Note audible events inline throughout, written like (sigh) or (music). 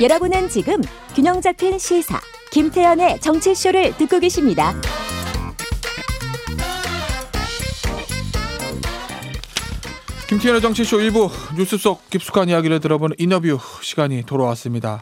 여러분은 지금 균형 잡힌 시사 김태현의 정치쇼를 듣고 계십니다. 김태현의 정치쇼 1부 뉴스 속 깊숙한 이야기를 들어보는 인터뷰 시간이 돌아왔습니다.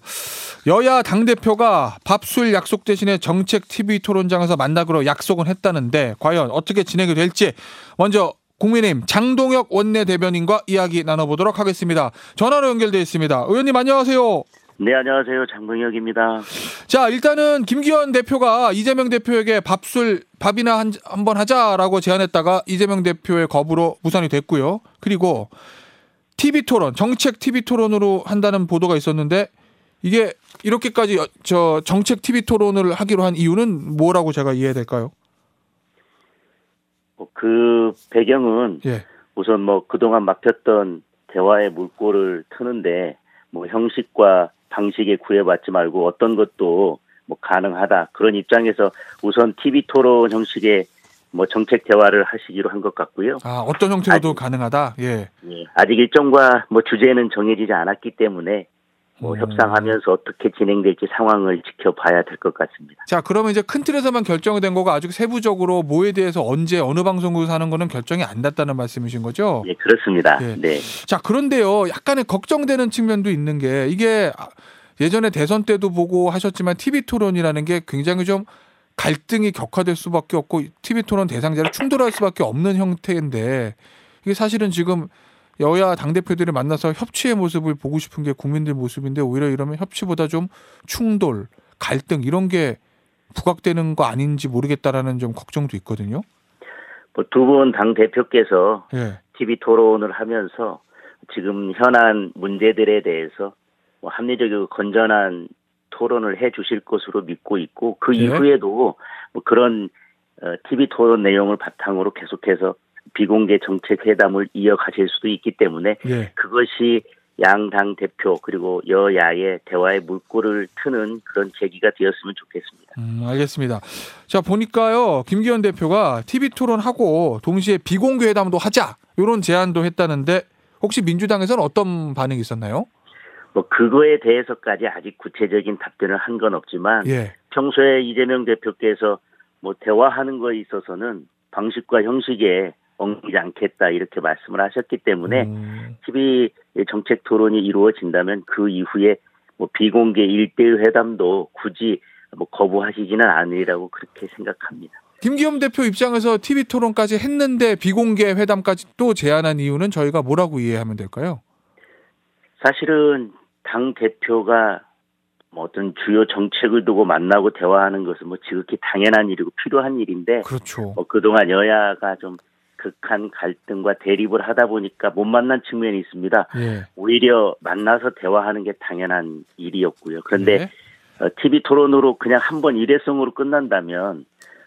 여야 당대표가 밥술 약속 대신에 정책 TV 토론장에서 만나기로 약속은 했다는데 과연 어떻게 진행이 될지 먼저 국민의힘 장동혁 원내대변인과 이야기 나눠보도록 하겠습니다. 전화로 연결되어 있습니다. 의원님 안녕하세요. 네, 안녕하세요. 장동혁입니다. 자, 일단은 김기현 대표가 이재명 대표에게 밥술 밥이나 한, 한번 하자라고 제안했다가 이재명 대표의 거부로 무산이 됐고요. 그리고 TV 토론, 정책 TV 토론으로 한다는 보도가 있었는데 이게 이렇게까지 저 정책 TV 토론을 하기로 한 이유는 뭐라고 제가 이해해야 될까요? 뭐그 배경은 예. 우선 뭐 그동안 막혔던 대화의 물꼬를 트는데 뭐 형식과 방식에 구애받지 말고 어떤 것도 뭐 가능하다 그런 입장에서 우선 TV 토론 형식의 뭐 정책 대화를 하시기로 한 것 같고요. 아, 어떤 형태로도 가능하다. 예. 예, 아직 일정과 뭐 주제는 정해지지 않았기 때문에 뭐 음. 협상하면서 어떻게 진행될지 상황을 지켜봐야 될 것 같습니다. 자, 그러면 이제 큰 틀에서만 결정이 된 거가 아직 세부적으로 뭐에 대해서 언제 어느 방송국에서 하는 거는 결정이 안 났다는 말씀이신 거죠? 예, 그렇습니다. 예. 네. 자, 그런데요. 약간의 걱정되는 측면도 있는 게 이게 예전에 대선 때도 보고 하셨지만 TV 토론이라는 게 굉장히 좀 갈등이 격화될 수밖에 없고 TV 토론 대상자를 충돌할 수밖에 없는 형태인데 이게 사실은 지금 여야 당대표들이 만나서 협치의 모습을 보고 싶은 게 국민들 모습인데 오히려 이러면 협치보다 좀 충돌, 갈등 이런 게 부각되는 거 아닌지 모르겠다라는 좀 걱정도 있거든요. 뭐 두분 당 대표께서 예. TV 토론을 하면서 지금 현안 문제들에 대해서 뭐 합리적이고 건전한 토론을 해 주실 것으로 믿고 있고 그 예. 이후에도 뭐 그런 어, TV 토론 내용을 바탕으로 계속해서 비공개 정책 회담을 이어가실 수도 있기 때문에 예. 그것이 양당 대표 그리고 여야의 대화의 물꼬를 트는 그런 계기가 되었으면 좋겠습니다. 음, 알겠습니다. 자, 보니까요, 김기현 대표가 TV 토론하고 동시에 비공개 회담도 하자, 이런 제안도 했다는데, 혹시 민주당에서는 어떤 반응이 있었나요? 뭐 그거에 대해서까지 아직 구체적인 답변을 한 건 없지만 예. 평소에 이재명 대표께서 뭐 대화하는 거에 있어서는 방식과 형식에 엉키지 않겠다 이렇게 말씀을 하셨기 때문에 음, TV 정책 토론이 이루어진다면 그 이후에 뭐 비공개 일대일 회담도 굳이 뭐 거부하시지는 않으리라고 그렇게 생각합니다. 김기현 대표 입장에서 TV 토론까지 했는데 비공개 회담까지 또 제안한 이유는 저희가 뭐라고 이해하면 될까요? 사실은 당 대표가 뭐 어떤 주요 정책을 두고 만나고 대화하는 것은 뭐 지극히 당연한 일이고 필요한 일인데 그렇죠. 뭐 그동안 여야가 좀 극한 갈등과 대립을 하다 보니까 못 만난 측면이 있습니다. 예. 오히려 만나서 대화하는 게 당연한 일이었고요. 그런데 네. 어, TV 토론으로 그냥 한 번 일회성으로 끝난다면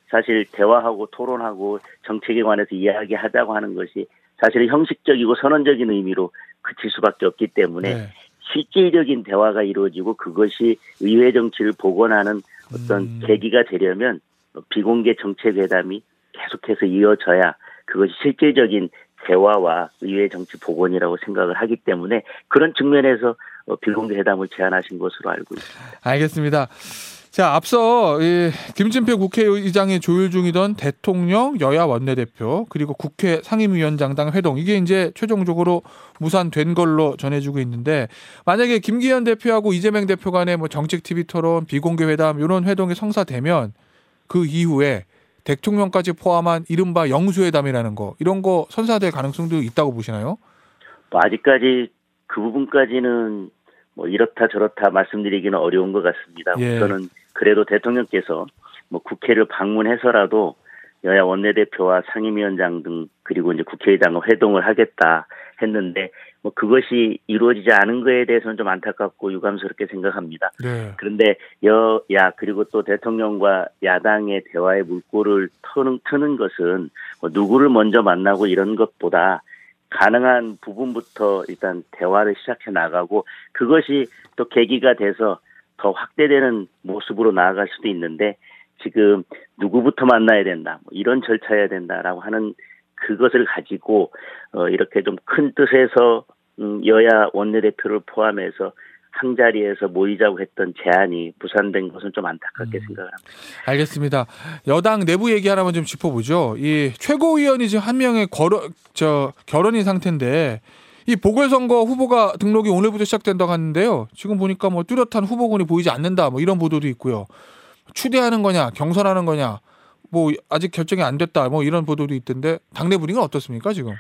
사실 대화하고 토론하고 정책에 관해서 이야기하자고 하는 것이 사실 형식적이고 선언적인 의미로 그칠 수밖에 없기 때문에 네. 실질적인 대화가 이루어지고 그것이 의회 정치를 복원하는 어떤 음. 계기가 되려면 비공개 정책 회담이 계속해서 이어져야 그것이 실질적인 대화와 의회 정치 복원이라고 생각을 하기 때문에 그런 측면에서 어, 비공개 회담을 제안하신 것으로 알고 있습니다. 알겠습니다. 자, 앞서 이 김진표 국회의장이 조율 중이던 대통령 여야 원내대표 그리고 국회 상임위원장 당 회동 이게 이제 최종적으로 무산된 걸로 전해지고 있는데 만약에 김기현 대표하고 이재명 대표 간의 뭐 정책 TV 토론, 비공개 회담 이런 회동이 성사되면 그 이후에 대통령까지 포함한 이른바 영수회담이라는 거 이런 거 선사될 가능성도 있다고 보시나요? 뭐 아직까지 그 부분까지는 뭐 이렇다 저렇다 말씀드리기는 어려운 것 같습니다. 예. 저는 그래도 대통령께서 뭐 국회를 방문해서라도 여야 원내대표와 상임위원장 등 그리고 이제 국회의장과 회동을 하겠다 했는데 뭐 그것이 이루어지지 않은 거에 대해서는 좀 안타깝고 유감스럽게 생각합니다. 네. 그런데 여야 그리고 또 대통령과 야당의 대화의 물꼬를 트는, 트는 것은 뭐 누구를 먼저 만나고 이런 것보다 가능한 부분부터 일단 대화를 시작해 나가고 그것이 또 계기가 돼서 더 확대되는 모습으로 나아갈 수도 있는데 지금 누구부터 만나야 된다 뭐 이런 절차여야 된다라고 하는 그것을 가지고 어 이렇게 좀 큰 뜻에서 음 여야 원내대표를 포함해서 한 자리에서 모이자고 했던 제안이 무산된 것은 좀 안타깝게 음. 생각을 합니다. 알겠습니다. 여당 내부 얘기 하나만 좀 짚어보죠. 이 최고위원이 지금 한 명의 거러, 저, 결혼인 상태인데 이 보궐선거 후보가 등록이 오늘부터 시작된다고 하는데요. 지금 보니까 뭐 뚜렷한 후보군이 보이지 않는다 뭐 이런 보도도 있고요. 추대하는 거냐 경선하는 거냐 뭐 아직 결정이 안 됐다 뭐 이런 보도도 있던데 당내 분위기는 어떻습니까 지금?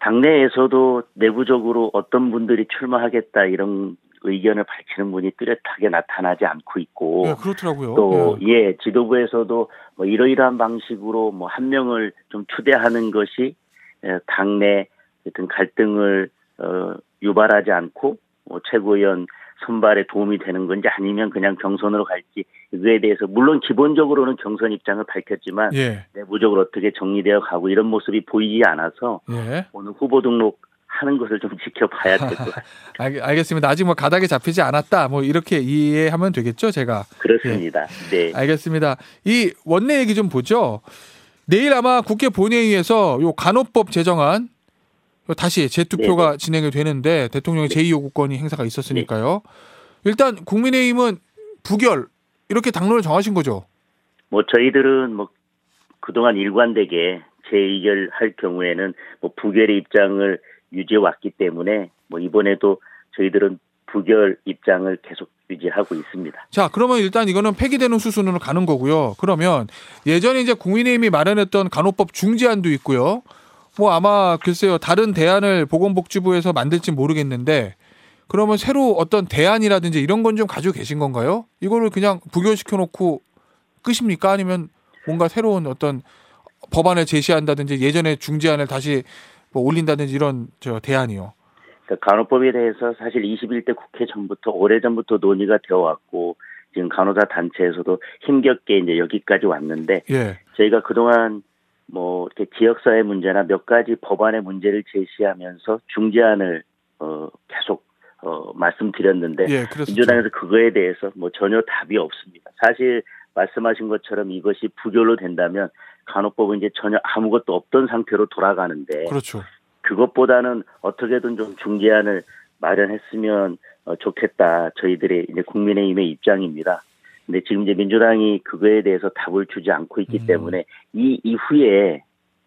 당내에서도 내부적으로 어떤 분들이 출마하겠다 이런 의견을 밝히는 분이 뚜렷하게 나타나지 않고 있고 예, 그렇더라고요. 또 예. 예, 지도부에서도 뭐 이러이러한 방식으로 뭐 한 명을 좀 추대하는 것이 예, 당내 어떤 갈등을 어, 유발하지 않고 뭐 최고위원 선발에 도움이 되는 건지 아니면 그냥 경선으로 갈지 이거에 대해서 물론 기본적으로는 경선 입장을 밝혔지만 예. 내부적으로 어떻게 정리되어 가고 이런 모습이 보이지 않아서 예. 오늘 후보 등록 하는 것을 좀 (laughs) 지켜봐야 될 것 같습니다. (laughs) 알, 알겠습니다. 아직 뭐 가닥이 잡히지 않았다. 뭐 이렇게 이해하면 되겠죠, 제가. 그렇습니다. 네. 알겠습니다. 이 원내 얘기 좀 보죠. 내일 아마 국회 본회의에서 요 간호법 제정안 요 다시 재투표가 진행이 되는데 대통령의 제2요구권이 행사가 있었으니까요. 일단 국민의힘은 부결 이렇게 당론을 정하신 거죠. 뭐 저희들은 뭐 그동안 일관되게 재의결할 경우에는 뭐 부결의 입장을 유지해 왔기 때문에 뭐 이번에도 저희들은 부결 입장을 계속 유지하고 있습니다. 자, 그러면 일단 이거는 폐기되는 수순으로 가는 거고요. 그러면 예전에 이제 국민의힘이 마련했던 간호법 중재안도 있고요. 뭐 아마 글쎄요 다른 대안을 보건복지부에서 만들지 모르겠는데 그러면 새로 어떤 대안이라든지 이런 건 좀 가지고 계신 건가요? 이거를 그냥 부결시켜 놓고 끝입니까? 아니면 뭔가 새로운 어떤 법안을 제시한다든지 예전에 중재안을 다시 뭐 올린다든지 이런 저 대안이요. 그러니까 간호법에 대해서 사실 21대 국회 전부터 오래전부터 논의가 되어 왔고 지금 간호사 단체에서도 힘겹게 이제 여기까지 왔는데 예. 저희가 그동안 뭐 이렇게 지역사회 문제나 몇 가지 법안의 문제를 제시하면서 중재안을 어 계속 어 말씀드렸는데 예. 민주당에서 그거에 대해서 뭐 전혀 답이 없습니다. 사실 말씀하신 것처럼 이것이 부결로 된다면 간호법은 이제 전혀 아무것도 없던 상태로 돌아가는데 그렇죠. 그것보다는 어떻게든 좀 중재안을 마련했으면 어, 좋겠다. 저희들의 이제 국민의힘의 입장입니다. 근데 지금 이제 민주당이 그거에 대해서 답을 주지 않고 있기 음. 때문에 이 이후에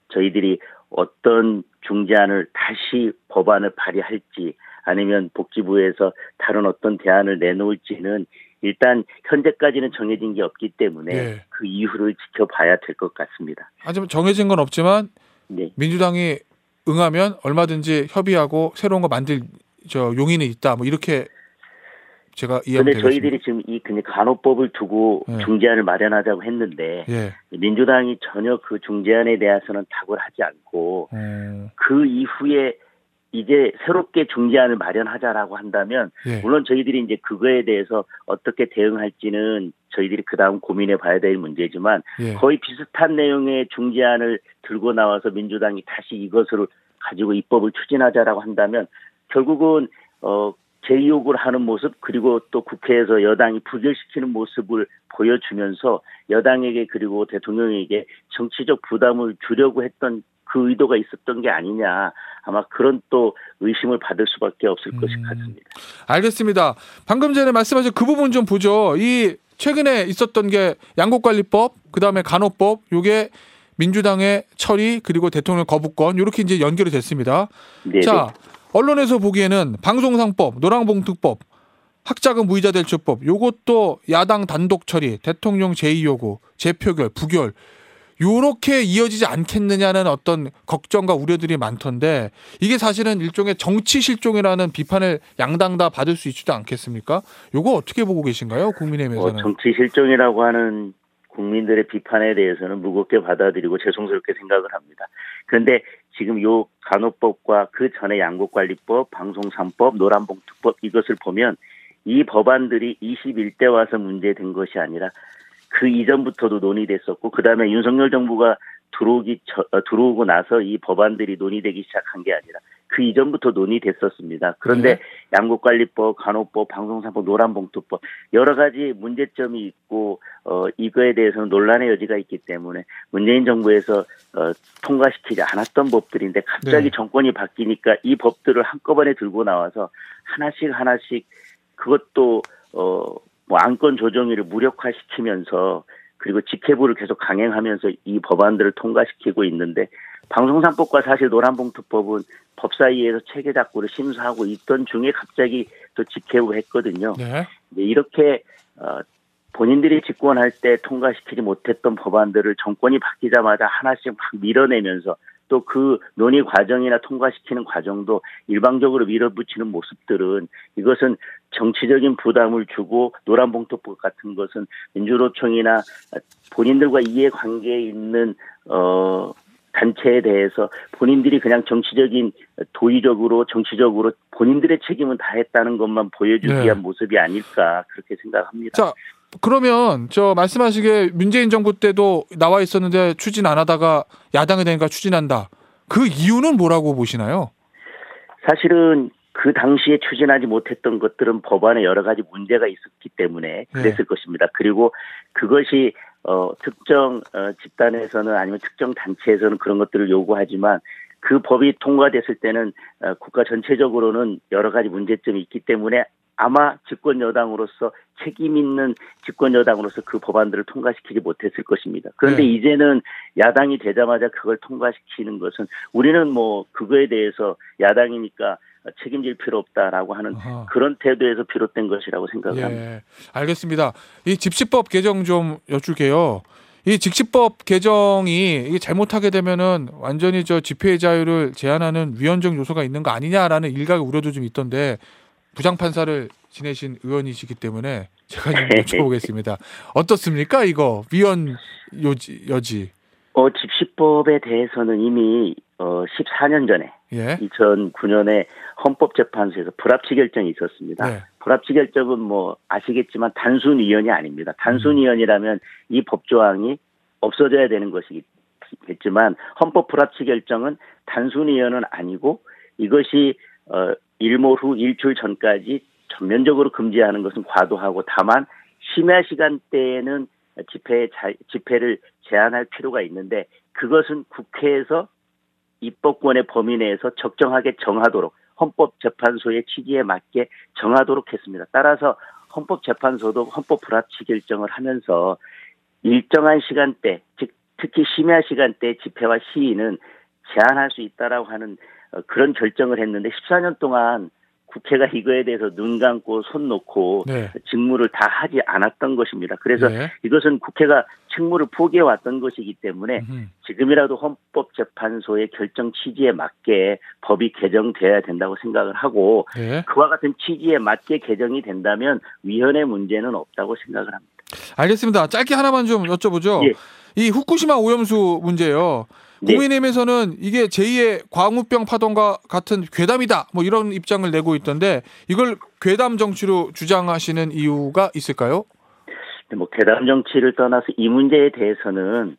저희들이 어떤 중재안을 다시 법안을 발의할지 아니면 복지부에서 다른 어떤 대안을 내놓을지는 일단 현재까지는 정해진 게 없기 때문에 예. 그 이후를 지켜봐야 될 것 같습니다. 하지만 정해진 건 없지만 네. 민주당이 응하면 얼마든지 협의하고 새로운 거 만들 저 용의는 있다. 뭐 이렇게 제가 이해하면 근데. 저희들이 지금 이 그냥 간호법을 두고 네. 중재안을 마련하자고 했는데 예. 민주당이 전혀 그 중재안에 대해서는 답을 하지 않고 어, 그 이후에 이제 새롭게 중재안을 마련하자라고 한다면 예. 물론 저희들이 이제 그거에 대해서 어떻게 대응할지는 저희들이 그 다음 고민해 봐야 될 문제지만 예. 거의 비슷한 내용의 중재안을 들고 나와서 민주당이 다시 이것을 가지고 입법을 추진하자라고 한다면 결국은 어 제의혹을 하는 모습 그리고 또 국회에서 여당이 부결시키는 모습을 보여주면서 여당에게 그리고 대통령에게 정치적 부담을 주려고 했던 그 의도가 있었던 게 아니냐 아마 그런 또 의심을 받을 수밖에 없을 것이 음. 같습니다. 알겠습니다. 방금 전에 말씀하신 그 부분 좀 보죠. 이 최근에 있었던 게 양곡관리법, 그다음에 간호법, 요게 민주당의 처리 그리고 대통령 거부권 이렇게 이제 연결이 됐습니다. 네, 자, 언론에서 보기에는 방송상법, 노랑봉투법, 학자금 무이자 대처법, 요것도 야당 단독 처리, 대통령 제의 요구, 재표결, 부결 요렇게 이어지지 않겠느냐는 어떤 걱정과 우려들이 많던데 이게 사실은 일종의 정치 실종이라는 비판을 양당 다 받을 수 있지도 않겠습니까? 요거 어떻게 보고 계신가요? 뭐 국민의힘에서는. 정치 실종이라고 하는 국민들의 비판에 대해서는 무겁게 받아들이고 죄송스럽게 생각을 합니다. 그런데 지금 요 간호법과 그 전에 양국관리법, 방송산법, 노란봉투법 이것을 보면 이 법안들이 21대 와서 문제된 것이 아니라 그 이전부터도 논의됐었고 그 다음에 윤석열 정부가 들어오기 저- 어, 들어오고 나서 이 법안들이 논의되기 시작한 게 아니라 그 이전부터 논의됐었습니다. 그런데 네. 양국관리법, 간호법, 방송산법, 노란봉투법 여러 가지 문제점이 있고 어 이거에 대해서는 논란의 여지가 있기 때문에 문재인 정부에서 어 통과시키지 않았던 법들인데 갑자기 네. 정권이 바뀌니까 이 법들을 한꺼번에 들고 나와서 하나씩 하나씩 그것도 어 뭐 안건 조정위를 무력화시키면서 그리고 직회부를 계속 강행하면서 이 법안들을 통과시키고 있는데 방송산법과 사실 노란봉투법은 법사위에서 체계 작구를 심사하고 있던 중에 갑자기 또 직회부 했거든요. 네. 이렇게 어, 본인들이 집권할 때 통과시키지 못했던 법안들을 정권이 바뀌자마자 하나씩 막 밀어내면서 또 그 논의 과정이나 통과시키는 과정도 일방적으로 밀어붙이는 모습들은 이것은 정치적인 부담을 주고 노란봉투법 같은 것은 민주노총이나 본인들과 이해관계에 있는 어 단체에 대해서 본인들이 그냥 정치적인 도의적으로 정치적으로 본인들의 책임은 다했다는 것만 보여주기 네. 위한 모습이 아닐까 그렇게 생각합니다. 자, 그러면 저 말씀하시기에 문재인 정부 때도 나와 있었는데 추진 안 하다가 야당이 되니까 추진한다. 그 이유는 뭐라고 보시나요? 사실은 그 당시에 추진하지 못했던 것들은 법안에 여러 가지 문제가 있었기 때문에 그랬을 것입니다. 그리고 그것이 어 특정 어 집단에서는 아니면 특정 단체에서는 그런 것들을 요구하지만 그 법이 통과됐을 때는 어, 국가 전체적으로는 여러 가지 문제점이 있기 때문에 아마 집권 여당으로서 책임 있는 집권 여당으로서 그 법안들을 통과시키지 못했을 것입니다. 그런데 네. 이제는 야당이 되자마자 그걸 통과시키는 것은 우리는 뭐 그거에 대해서 야당이니까 책임질 필요 없다라고 하는 아하. 그런 태도에서 비롯된 것이라고 생각합니다. 예, 알겠습니다. 이 집시법 개정 좀 여쭐게요. 이 직시법 개정이 이게 잘못하게 되면은 완전히 저 집회의 자유를 제한하는 위헌적 요소가 있는 거 아니냐라는 일각의 우려도 좀 있던데 부장 판사를 지내신 의원이시기 때문에 제가 좀 여쭤보겠습니다. 어떻습니까? 이거 위헌 요지 여지. 어, 집시법에 대해서는 이미 어 14년 전에 예. 2009년에 헌법재판소에서 불합치 결정이 있었습니다. 네. 불합치 결정은 뭐 아시겠지만 단순 위헌이 아닙니다. 단순 위헌이라면 이 법조항이 없어져야 되는 것이겠지만 헌법 불합치 결정은 단순 위헌은 아니고 이것이 어 일몰 후 일주일 전까지 전면적으로 금지하는 것은 과도하고 다만 심야 시간대에는 집회 집회를 제한할 필요가 있는데 그것은 국회에서 입법권의 범위 내에서 적정하게 정하도록 헌법재판소의 취지에 맞게 정하도록 했습니다. 따라서 헌법재판소도 헌법 불합치 결정을 하면서 일정한 시간대, 즉 특히 심야 시간대 집회와 시위는 제한할 수 있다라고 하는 어, 그런 결정을 했는데 14년 동안 국회가 이거에 대해서 눈 감고 손 놓고 네. 직무를 다 하지 않았던 것입니다. 그래서 예. 이것은 국회가 책무를 포기해 왔던 것이기 때문에. 지금이라도 헌법재판소의 결정 취지에 맞게 법이 개정돼야 된다고 생각을 하고 네. 그와 같은 취지에 맞게 개정이 된다면 위헌의 문제는 없다고 생각을 합니다. 알겠습니다. 짧게 하나만 좀 여쭤보죠. 예. 이 후쿠시마 오염수 문제요. 네. 국민의힘에서는 이게 제2의 광우병 파동과 같은 괴담이다. 뭐 이런 입장을 내고 있던데 이걸 괴담 정치로 주장하시는 이유가 있을까요? 뭐 괴담 정치를 떠나서 이 문제에 대해서는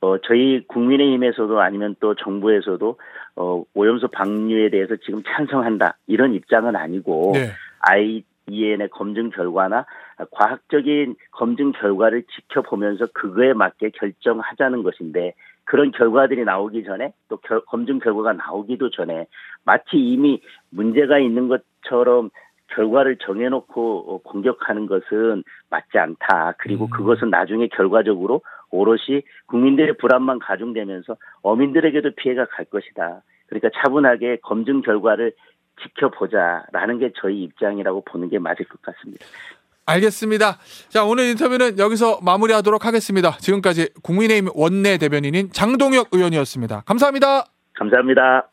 어 저희 국민의힘에서도 아니면 또 정부에서도 어 오염수 방류에 대해서 지금 찬성한다 이런 입장은 아니고 네. IEN의 검증 결과나 과학적인 검증 결과를 지켜보면서 그거에 맞게 결정하자는 것인데 그런 결과들이 나오기 전에 또 결- 검증 결과가 나오기도 전에 마치 이미 문제가 있는 것처럼 결과를 정해놓고 어, 공격하는 것은 맞지 않다. 그리고 음. 그것은 나중에 결과적으로 오롯이 국민들의 불안만 가중되면서 어민들에게도 피해가 갈 것이다. 그러니까 차분하게 검증 결과를 지켜보자라는 게 저희 입장이라고 보는 게 맞을 것 같습니다. 알겠습니다. 자, 오늘 인터뷰는 여기서 마무리하도록 하겠습니다. 지금까지 국민의힘 원내 대변인인 장동혁 의원이었습니다. 감사합니다. 감사합니다.